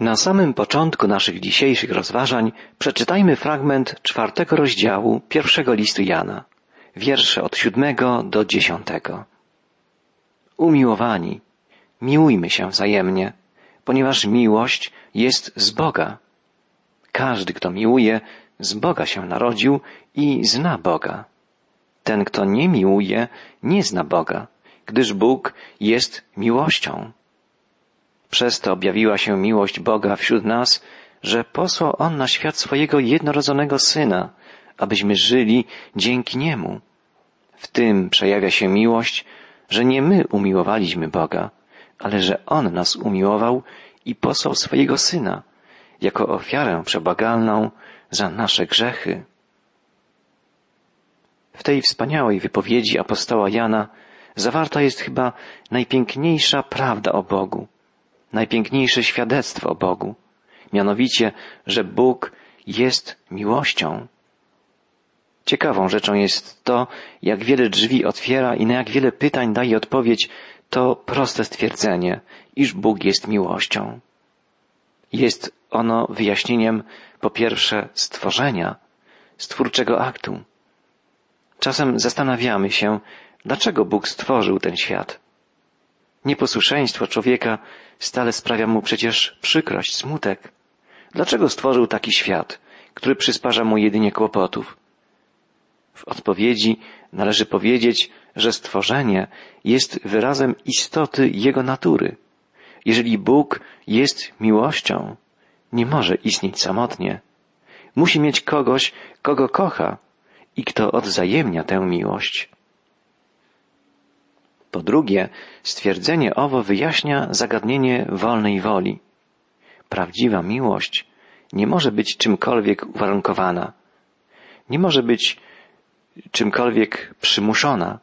Na samym początku naszych dzisiejszych rozważań przeczytajmy fragment czwartego rozdziału pierwszego listu Jana, wiersze od siódmego do dziesiątego. Umiłowani, miłujmy się wzajemnie, ponieważ miłość jest z Boga. Każdy, kto miłuje, z Boga się narodził i zna Boga. Ten, kto nie miłuje, nie zna Boga, gdyż Bóg jest miłością. Przez to objawiła się miłość Boga wśród nas, że posłał On na świat swojego jednorodzonego Syna, abyśmy żyli dzięki Niemu. W tym przejawia się miłość, że nie my umiłowaliśmy Boga, ale że On nas umiłował i posłał swojego Syna jako ofiarę przebagalną za nasze grzechy. W tej wspaniałej wypowiedzi apostoła Jana zawarta jest chyba najpiękniejsza prawda o Bogu najpiękniejsze świadectwo o Bogu, mianowicie, że Bóg jest miłością. Ciekawą rzeczą jest to, jak wiele drzwi otwiera i na jak wiele pytań daje odpowiedź to proste stwierdzenie, iż Bóg jest miłością. Jest ono wyjaśnieniem po pierwsze stworzenia, stwórczego aktu. Czasem zastanawiamy się, dlaczego Bóg stworzył ten świat. Nieposłuszeństwo człowieka stale sprawia mu przecież przykrość, smutek. Dlaczego stworzył taki świat, który przysparza mu jedynie kłopotów? W odpowiedzi należy powiedzieć, że stworzenie jest wyrazem istoty jego natury. Jeżeli Bóg jest miłością, nie może istnieć samotnie. Musi mieć kogoś, kogo kocha i kto odwzajemnia tę miłość. Po drugie, stwierdzenie owo wyjaśnia zagadnienie wolnej woli. Prawdziwa miłość nie może być czymkolwiek uwarunkowana. Nie może być czymkolwiek przymuszona.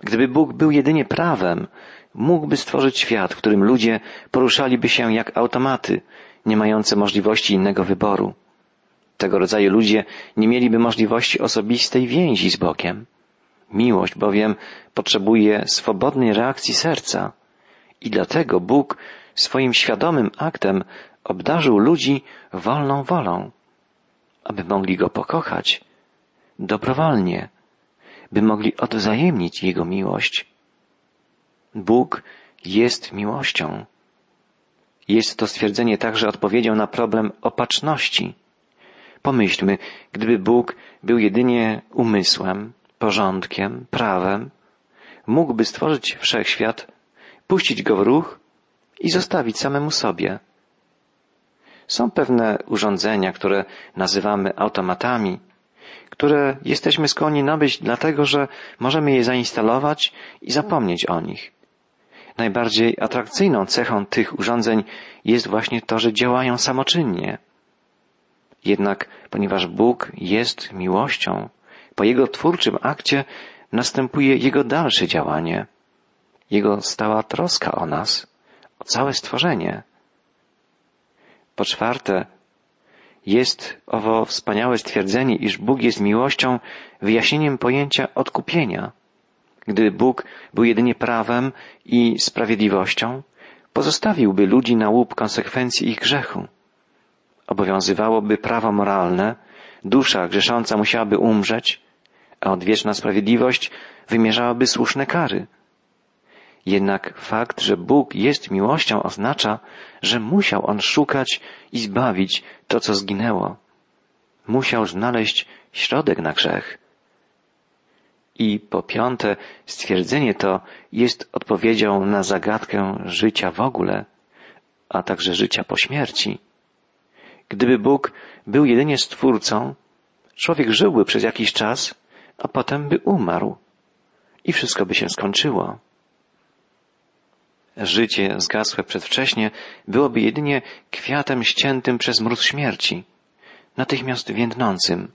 Gdyby Bóg był jedynie prawem, mógłby stworzyć świat, w którym ludzie poruszaliby się jak automaty, nie mające możliwości innego wyboru. Tego rodzaju ludzie nie mieliby możliwości osobistej więzi z Bogiem. Miłość bowiem potrzebuje swobodnej reakcji serca i dlatego Bóg swoim świadomym aktem obdarzył ludzi wolną wolą, aby mogli Go pokochać dobrowolnie, by mogli odwzajemnić Jego miłość. Bóg jest miłością. Jest to stwierdzenie także odpowiedzią na problem opatrzności. Pomyślmy, gdyby Bóg był jedynie umysłem, porządkiem, prawem, mógłby stworzyć wszechświat, puścić go w ruch i zostawić samemu sobie. Są pewne urządzenia, które nazywamy automatami, które jesteśmy skłonni nabyć dlatego, że możemy je zainstalować i zapomnieć o nich. Najbardziej atrakcyjną cechą tych urządzeń jest właśnie to, że działają samoczynnie. Jednak ponieważ Bóg jest miłością, po Jego twórczym akcie następuje Jego dalsze działanie, Jego stała troska o nas, o całe stworzenie. Po czwarte, jest owo wspaniałe stwierdzenie, iż Bóg jest miłością, wyjaśnieniem pojęcia odkupienia. Gdyby Bóg był jedynie prawem i sprawiedliwością, pozostawiłby ludzi na łup konsekwencji ich grzechu. Obowiązywałoby prawo moralne, dusza grzesząca musiałaby umrzeć, a odwieczna sprawiedliwość wymierzałaby słuszne kary. Jednak fakt, że Bóg jest miłością oznacza, że musiał On szukać i zbawić to, co zginęło. Musiał znaleźć środek na grzech. I po piąte, stwierdzenie to jest odpowiedzią na zagadkę życia w ogóle, a także życia po śmierci. Gdyby Bóg był jedynie stwórcą, człowiek żyłby przez jakiś czas, a potem by umarł i wszystko by się skończyło. Życie zgasłe przedwcześnie byłoby jedynie kwiatem ściętym przez mróz śmierci, natychmiast więdnącym.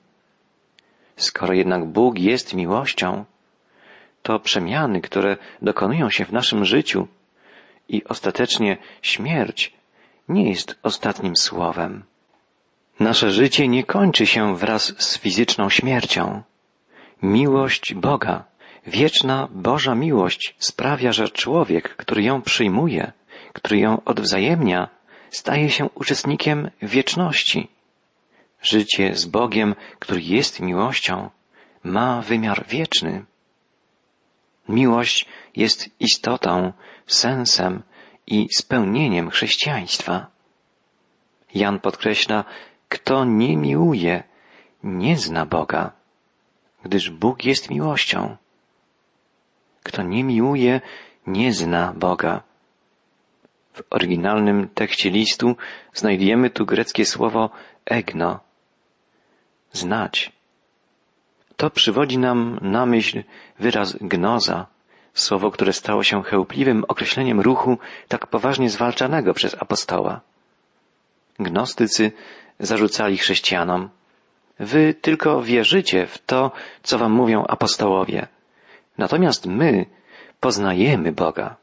Skoro jednak Bóg jest miłością, to przemiany, które dokonują się w naszym życiu i ostatecznie śmierć nie jest ostatnim słowem. Nasze życie nie kończy się wraz z fizyczną śmiercią. Miłość Boga, wieczna Boża miłość sprawia, że człowiek, który ją przyjmuje, który ją odwzajemnia, staje się uczestnikiem wieczności. Życie z Bogiem, który jest miłością, ma wymiar wieczny. Miłość jest istotą, sensem i spełnieniem chrześcijaństwa. Jan podkreśla, kto nie miłuje, nie zna Boga, gdyż Bóg jest miłością. Kto nie miłuje, nie zna Boga. W oryginalnym tekście listu znajdujemy tu greckie słowo egno, znać. To przywodzi nam na myśl wyraz gnoza, słowo, które stało się chełpliwym określeniem ruchu tak poważnie zwalczanego przez apostoła. Gnostycy zarzucali chrześcijanom, wy tylko wierzycie w to, co wam mówią apostołowie. Natomiast my poznajemy Boga.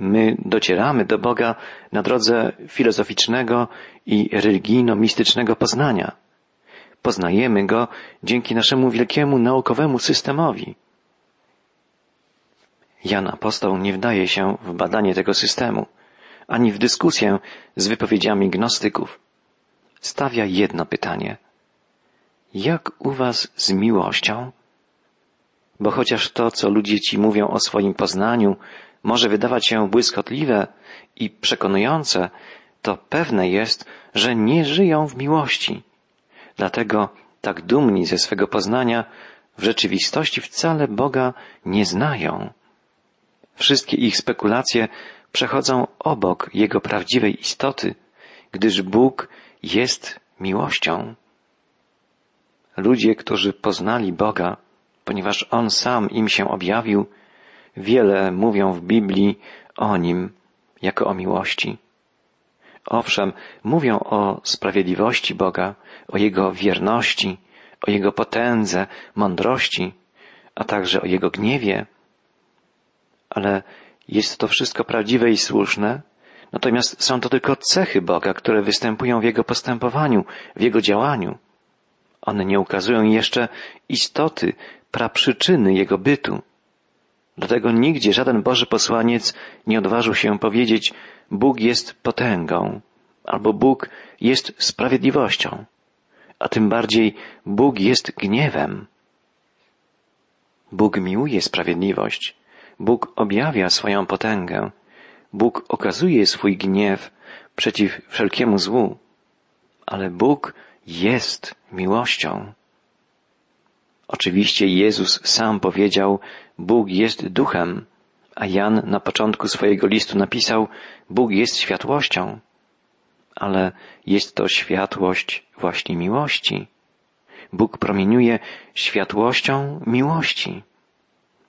My docieramy do Boga na drodze filozoficznego i religijno-mistycznego poznania. Poznajemy Go dzięki naszemu wielkiemu naukowemu systemowi. Jan Apostoł nie wdaje się w badanie tego systemu, ani w dyskusję z wypowiedziami gnostyków. Stawia jedno pytanie. Jak u was z miłością? Bo chociaż to, co ludzie ci mówią o swoim poznaniu, może wydawać się błyskotliwe i przekonujące, to pewne jest, że nie żyją w miłości. Dlatego tak dumni ze swego poznania w rzeczywistości wcale Boga nie znają. Wszystkie ich spekulacje przechodzą obok Jego prawdziwej istoty, gdyż Bóg jest miłością. Ludzie, którzy poznali Boga, ponieważ On sam im się objawił, wiele mówią w Biblii o Nim jako o miłości. Owszem, mówią o sprawiedliwości Boga, o Jego wierności, o Jego potędze, mądrości, a także o Jego gniewie, ale jest to wszystko prawdziwe i słuszne, natomiast są to tylko cechy Boga, które występują w Jego postępowaniu, w Jego działaniu. One nie ukazują jeszcze istoty, praprzyczyny Jego bytu. Dlatego nigdzie żaden Boży posłaniec nie odważył się powiedzieć Bóg jest potęgą, albo Bóg jest sprawiedliwością, a tym bardziej Bóg jest gniewem. Bóg miłuje sprawiedliwość, Bóg objawia swoją potęgę, Bóg okazuje swój gniew przeciw wszelkiemu złu, ale Bóg jest miłością. Oczywiście Jezus sam powiedział, Bóg jest duchem, a Jan na początku swojego listu napisał, Bóg jest światłością, ale jest to światłość właśnie miłości. Bóg promieniuje światłością miłości.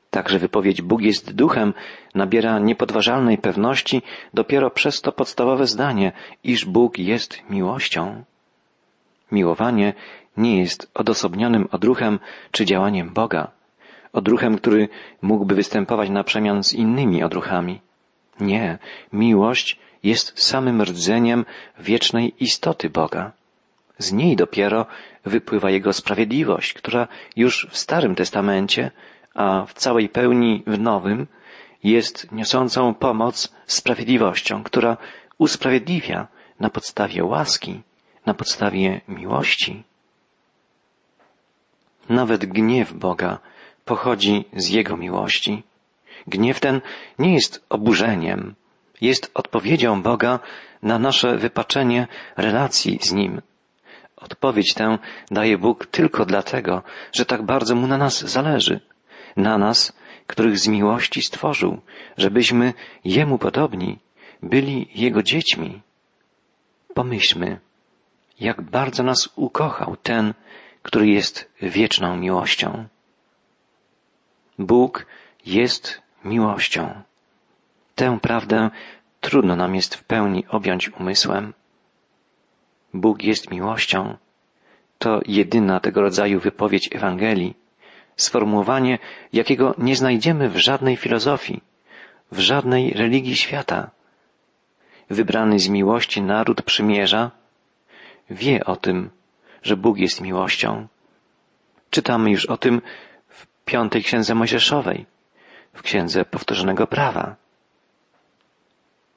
Także wypowiedź Bóg jest duchem nabiera niepodważalnej pewności dopiero przez to podstawowe zdanie, iż Bóg jest miłością. Miłowanie nie jest odosobnionym odruchem czy działaniem Boga, odruchem, który mógłby występować na przemian z innymi odruchami. Nie, miłość jest samym rdzeniem wiecznej istoty Boga. Z niej dopiero wypływa Jego sprawiedliwość, która już w Starym Testamencie a w całej pełni w nowym, jest niosącą pomoc sprawiedliwością, która usprawiedliwia na podstawie łaski, na podstawie miłości. Nawet gniew Boga pochodzi z Jego miłości. Gniew ten nie jest oburzeniem, jest odpowiedzią Boga na nasze wypaczenie relacji z Nim. Odpowiedź tę daje Bóg tylko dlatego, że tak bardzo Mu na nas zależy na nas, których z miłości stworzył, żebyśmy Jemu podobni, byli Jego dziećmi. Pomyślmy, jak bardzo nas ukochał ten, który jest wieczną miłością. Bóg jest miłością. Tę prawdę trudno nam jest w pełni objąć umysłem. Bóg jest miłością. To jedyna tego rodzaju wypowiedź Ewangelii, sformułowanie, jakiego nie znajdziemy w żadnej filozofii, w żadnej religii świata. Wybrany z miłości naród przymierza wie o tym, że Bóg jest miłością. Czytamy już o tym w piątej księdze Mojżeszowej, w księdze powtórzonego prawa.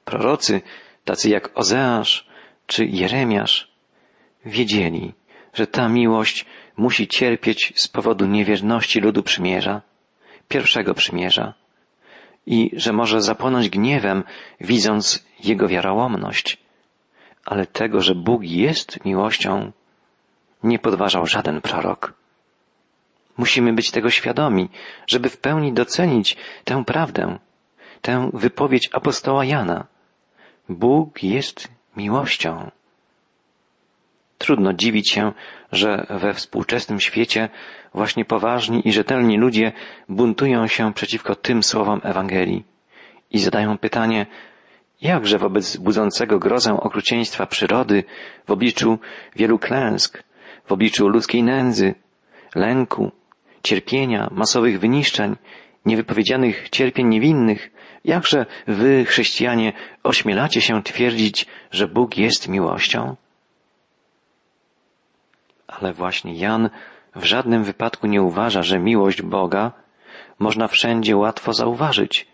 Prorocy tacy jak Ozeasz czy Jeremiasz, wiedzieli, że ta miłość musi cierpieć z powodu niewierności ludu przymierza, pierwszego przymierza, i że może zapłonąć gniewem, widząc jego wiarołomność. Ale tego, że Bóg jest miłością, nie podważał żaden prorok. Musimy być tego świadomi, żeby w pełni docenić tę prawdę, tę wypowiedź apostoła Jana. Bóg jest miłością. Trudno dziwić się, że we współczesnym świecie właśnie poważni i rzetelni ludzie buntują się przeciwko tym słowom Ewangelii i zadają pytanie, jakże wobec budzącego grozę okrucieństwa przyrody, w obliczu wielu klęsk, w obliczu ludzkiej nędzy, lęku, cierpienia, masowych wyniszczeń, niewypowiedzianych cierpień niewinnych, jakże wy, chrześcijanie, ośmielacie się twierdzić, że Bóg jest miłością? Ale właśnie Jan w żadnym wypadku nie uważa, że miłość Boga można wszędzie łatwo zauważyć.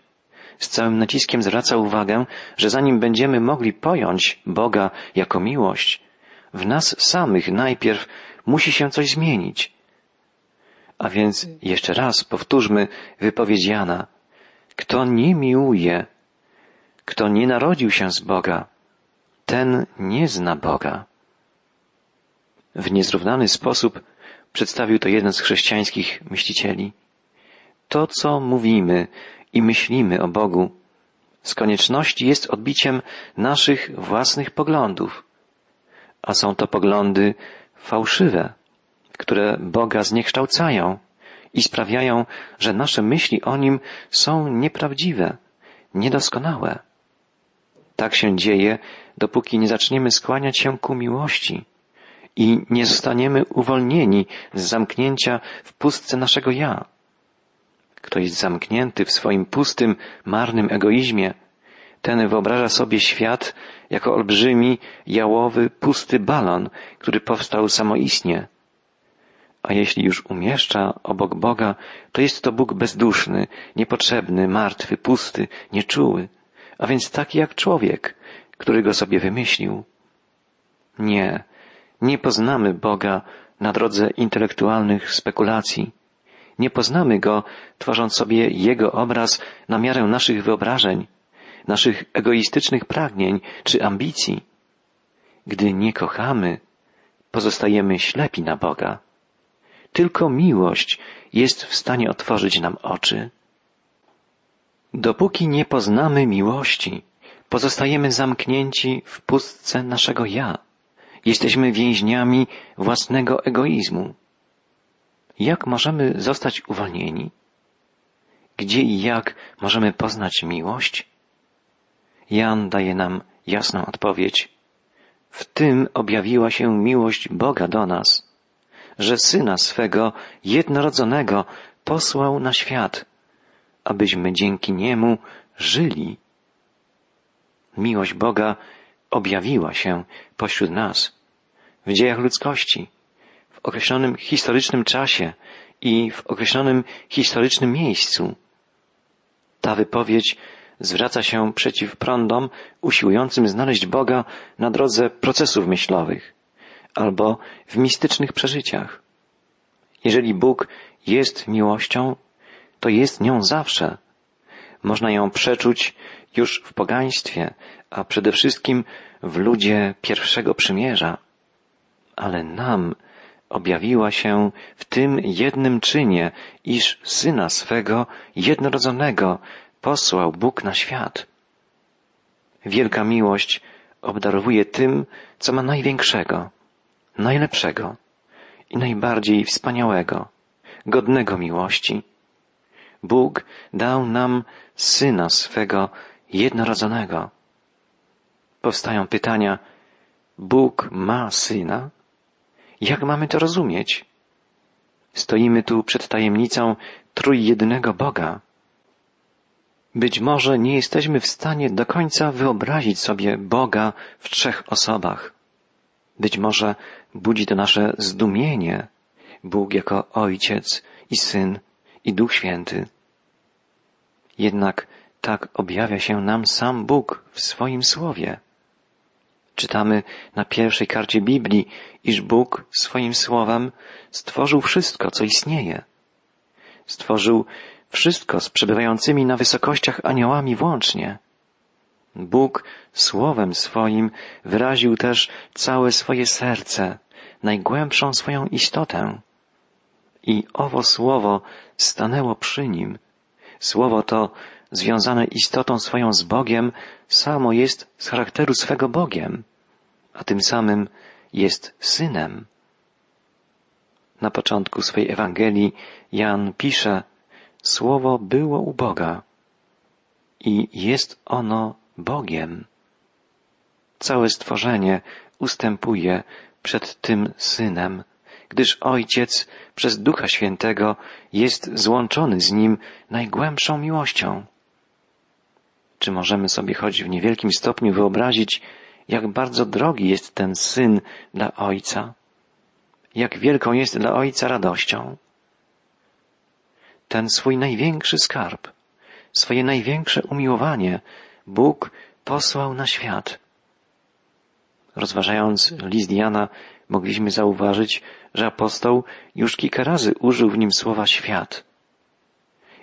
Z całym naciskiem zwraca uwagę, że zanim będziemy mogli pojąć Boga jako miłość, w nas samych najpierw musi się coś zmienić. A więc jeszcze raz powtórzmy wypowiedź Jana. Kto nie miłuje, kto nie narodził się z Boga, ten nie zna Boga. W niezrównany sposób przedstawił to jeden z chrześcijańskich myślicieli. To, co mówimy i myślimy o Bogu, z konieczności jest odbiciem naszych własnych poglądów, a są to poglądy fałszywe, które Boga zniekształcają i sprawiają, że nasze myśli o Nim są nieprawdziwe, niedoskonałe. Tak się dzieje, dopóki nie zaczniemy skłaniać się ku miłości, i nie zostaniemy uwolnieni z zamknięcia w pustce naszego ja. Kto jest zamknięty w swoim pustym, marnym egoizmie, ten wyobraża sobie świat jako olbrzymi, jałowy, pusty balon, który powstał samoistnie. A jeśli już umieszcza obok Boga, to jest to Bóg bezduszny, niepotrzebny, martwy, pusty, nieczuły, a więc taki jak człowiek, który go sobie wymyślił. Nie, nie poznamy Boga na drodze intelektualnych spekulacji. Nie poznamy Go, tworząc sobie Jego obraz na miarę naszych wyobrażeń, naszych egoistycznych pragnień czy ambicji. Gdy nie kochamy, pozostajemy ślepi na Boga. Tylko miłość jest w stanie otworzyć nam oczy. Dopóki nie poznamy miłości, pozostajemy zamknięci w pustce naszego ja. Jesteśmy więźniami własnego egoizmu. Jak możemy zostać uwolnieni? Gdzie i jak możemy poznać miłość? Jan daje nam jasną odpowiedź. W tym objawiła się miłość Boga do nas, że Syna swego jednorodzonego posłał na świat, abyśmy dzięki Niemu żyli. Miłość Boga objawiła się pośród nas w dziejach ludzkości, określonym historycznym czasie i w określonym historycznym miejscu. Ta wypowiedź zwraca się przeciw prądom usiłującym znaleźć Boga na drodze procesów myślowych albo w mistycznych przeżyciach. Jeżeli Bóg jest miłością, to jest nią zawsze. Można ją przeczuć już w pogaństwie, a przede wszystkim w ludzie pierwszego przymierza. Ale nam objawiła się w tym jednym czynie, iż Syna swego jednorodzonego posłał Bóg na świat. Wielka miłość obdarowuje tym, co ma największego, najlepszego i najbardziej wspaniałego, godnego miłości. Bóg dał nam Syna swego jednorodzonego. Powstają pytania, Bóg ma Syna? Jak mamy to rozumieć? Stoimy tu przed tajemnicą trójjednego Boga. Być może nie jesteśmy w stanie do końca wyobrazić sobie Boga w trzech osobach. Być może budzi to nasze zdumienie, Bóg jako Ojciec i Syn i Duch Święty. Jednak tak objawia się nam sam Bóg w swoim Słowie. Czytamy na pierwszej karcie Biblii, iż Bóg swoim słowem stworzył wszystko, co istnieje. Stworzył wszystko z przebywającymi na wysokościach aniołami włącznie. Bóg słowem swoim wyraził też całe swoje serce, najgłębszą swoją istotę. I owo słowo stanęło przy nim. Słowo to, związane istotą swoją z Bogiem, samo jest z charakteru swego Bogiem, a tym samym jest synem. Na początku swej Ewangelii Jan pisze, Słowo było u Boga i jest ono Bogiem. Całe stworzenie ustępuje przed tym Synem, gdyż Ojciec przez Ducha Świętego jest złączony z Nim najgłębszą miłością. Czy możemy sobie choć w niewielkim stopniu wyobrazić, jak bardzo drogi jest ten Syn dla Ojca? Jak wielką jest dla Ojca radością? Ten swój największy skarb, swoje największe umiłowanie Bóg posłał na świat. Rozważając list Jana, mogliśmy zauważyć, że apostoł już kilka razy użył w nim słowa świat.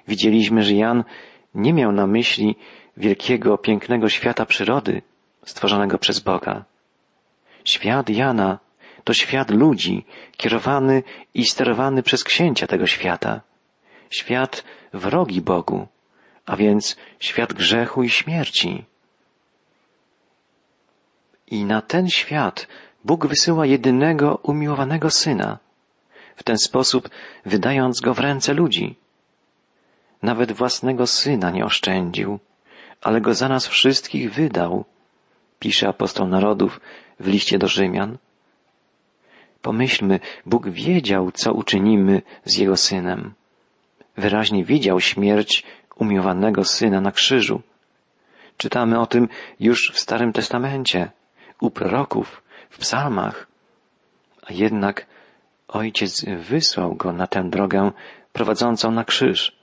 Widzieliśmy, że Jan nie miał na myśli wielkiego, pięknego świata przyrody stworzonego przez Boga. Świat Jana to świat ludzi, kierowany i sterowany przez księcia tego świata. Świat wrogi Bogu, a więc świat grzechu i śmierci. I na ten świat Bóg wysyła jedynego umiłowanego Syna, w ten sposób wydając go w ręce ludzi. Nawet własnego Syna nie oszczędził, ale go za nas wszystkich wydał, pisze apostoł narodów w liście do Rzymian. Pomyślmy, Bóg wiedział, co uczynimy z Jego Synem. Wyraźnie widział śmierć umiłowanego Syna na krzyżu. Czytamy o tym już w Starym Testamencie, u proroków, w psalmach. A jednak Ojciec wysłał Go na tę drogę prowadzącą na krzyż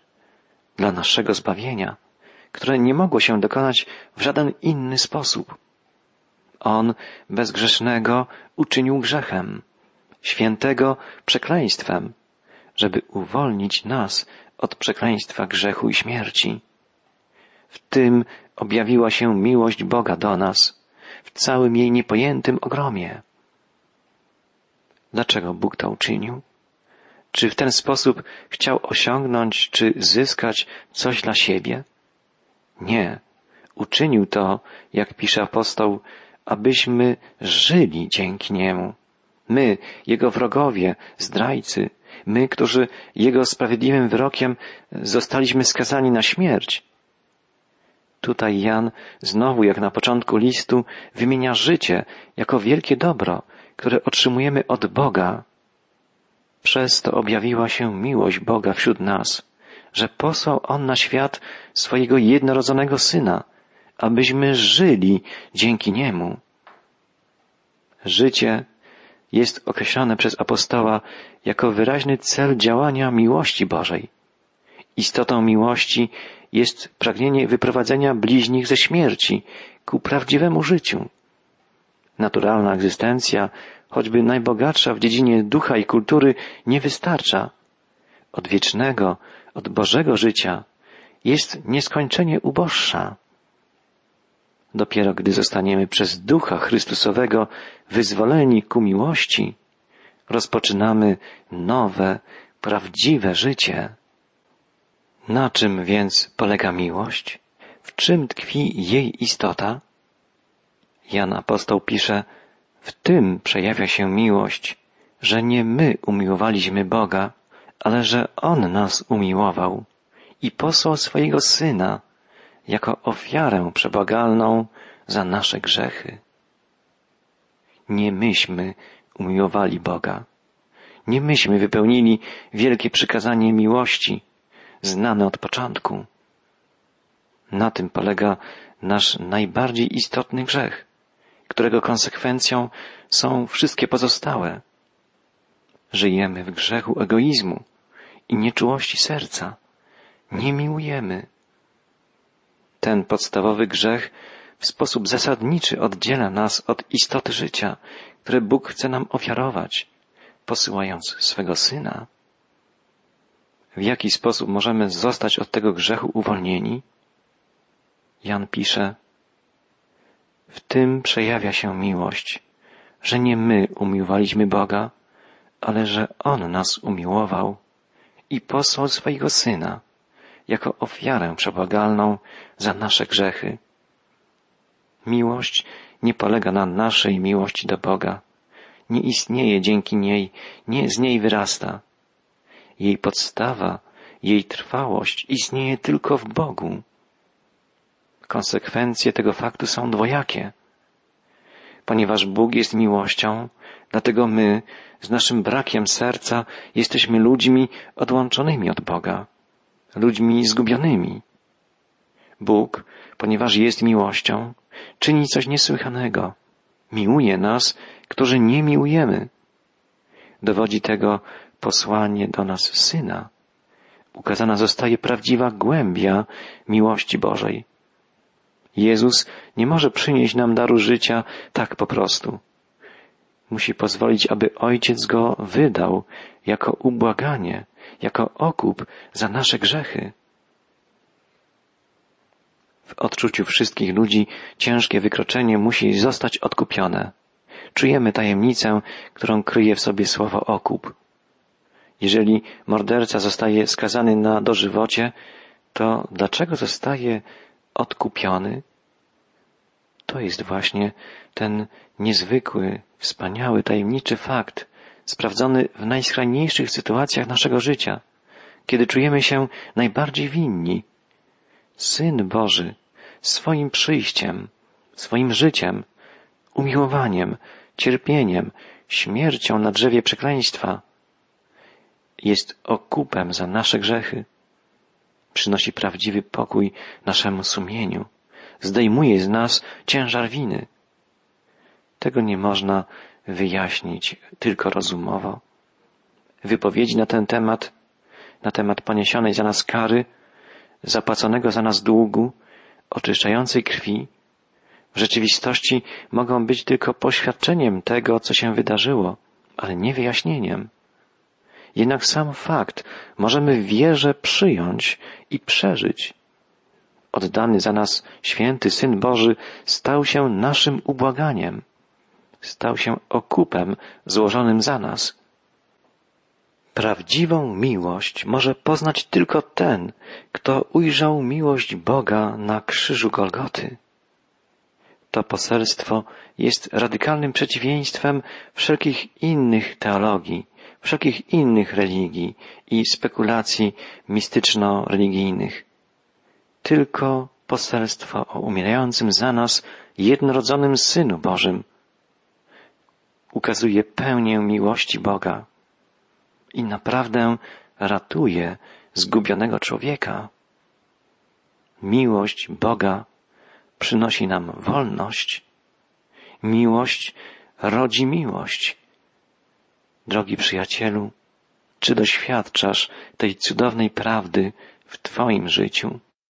dla naszego zbawienia, które nie mogło się dokonać w żaden inny sposób. On bezgrzesznego uczynił grzechem, świętego przekleństwem, żeby uwolnić nas od przekleństwa grzechu i śmierci. W tym objawiła się miłość Boga do nas, w całym jej niepojętym ogromie. Dlaczego Bóg to uczynił? Czy w ten sposób chciał osiągnąć czy zyskać coś dla siebie? Nie. Uczynił to, jak pisze apostoł, abyśmy żyli dzięki Niemu. My, Jego wrogowie, zdrajcy, my, którzy Jego sprawiedliwym wyrokiem zostaliśmy skazani na śmierć. Tutaj Jan znowu, jak na początku listu, wymienia życie jako wielkie dobro, które otrzymujemy od Boga. Przez to objawiła się miłość Boga wśród nas, że posłał On na świat swojego jednorodzonego Syna, abyśmy żyli dzięki Niemu. Życie jest określone przez apostoła jako wyraźny cel działania miłości Bożej. Istotą miłości jest pragnienie wyprowadzenia bliźnich ze śmierci ku prawdziwemu życiu. Naturalna egzystencja, choćby najbogatsza w dziedzinie ducha i kultury, nie wystarcza. Od wiecznego, od Bożego życia jest nieskończenie uboższa. Dopiero gdy zostaniemy przez Ducha Chrystusowego wyzwoleni ku miłości, rozpoczynamy nowe, prawdziwe życie. Na czym więc polega miłość? W czym tkwi jej istota? Jan apostoł pisze, w tym przejawia się miłość, że nie my umiłowaliśmy Boga, ale że On nas umiłował i posłał swojego Syna jako ofiarę przebogalną za nasze grzechy. Nie myśmy umiłowali Boga. Nie myśmy wypełnili wielkie przykazanie miłości, znane od początku. Na tym polega nasz najbardziej istotny grzech, którego konsekwencją są wszystkie pozostałe. Żyjemy w grzechu egoizmu i nieczułości serca. Nie miłujemy. Ten podstawowy grzech w sposób zasadniczy oddziela nas od istoty życia, które Bóg chce nam ofiarować, posyłając swego Syna? W jaki sposób możemy zostać od tego grzechu uwolnieni? Jan pisze, w tym przejawia się miłość, że nie my umiłowaliśmy Boga, ale że On nas umiłował i posłał swojego Syna jako ofiarę przebłagalną za nasze grzechy. Miłość nie polega na naszej miłości do Boga. Nie istnieje dzięki niej, nie z niej wyrasta. Jej podstawa, jej trwałość istnieje tylko w Bogu. Konsekwencje tego faktu są dwojakie. Ponieważ Bóg jest miłością, dlatego my, z naszym brakiem serca, jesteśmy ludźmi odłączonymi od Boga, ludźmi zgubionymi. Bóg, ponieważ jest miłością, czyni coś niesłychanego. Miłuje nas, którzy nie miłujemy. Dowodzi tego posłanie do nas Syna. Ukazana zostaje prawdziwa głębia miłości Bożej. Jezus nie może przynieść nam daru życia tak po prostu. Musi pozwolić, aby Ojciec go wydał jako ubłaganie, jako okup za nasze grzechy. W odczuciu wszystkich ludzi ciężkie wykroczenie musi zostać odkupione. Czujemy tajemnicę, którą kryje w sobie słowo okup. Jeżeli morderca zostaje skazany na dożywocie, to dlaczego zostaje odkupiony? To jest właśnie ten niezwykły, wspaniały, tajemniczy fakt, sprawdzony w najskrajniejszych sytuacjach naszego życia, kiedy czujemy się najbardziej winni. Syn Boży swoim przyjściem, swoim życiem, umiłowaniem, cierpieniem, śmiercią na drzewie przekleństwa jest okupem za nasze grzechy. Przynosi prawdziwy pokój naszemu sumieniu. Zdejmuje z nas ciężar winy. Tego nie można wyjaśnić tylko rozumowo. Wypowiedzi na ten temat, na temat poniesionej za nas kary, zapłaconego za nas długu, oczyszczającej krwi, w rzeczywistości mogą być tylko poświadczeniem tego, co się wydarzyło, ale nie wyjaśnieniem. Jednak sam fakt możemy wierze przyjąć i przeżyć. Oddany za nas święty Syn Boży stał się naszym ubłaganiem, stał się okupem złożonym za nas. Prawdziwą miłość może poznać tylko ten, kto ujrzał miłość Boga na krzyżu Golgoty. To poselstwo jest radykalnym przeciwieństwem wszelkich innych teologii, wszelkich innych religii i spekulacji mistyczno-religijnych. Tylko poselstwo o umierającym za nas jednorodzonym Synu Bożym ukazuje pełnię miłości Boga i naprawdę ratuje zgubionego człowieka. Miłość Boga przynosi nam wolność. Miłość rodzi miłość. Drogi przyjacielu, czy doświadczasz tej cudownej prawdy w Twoim życiu?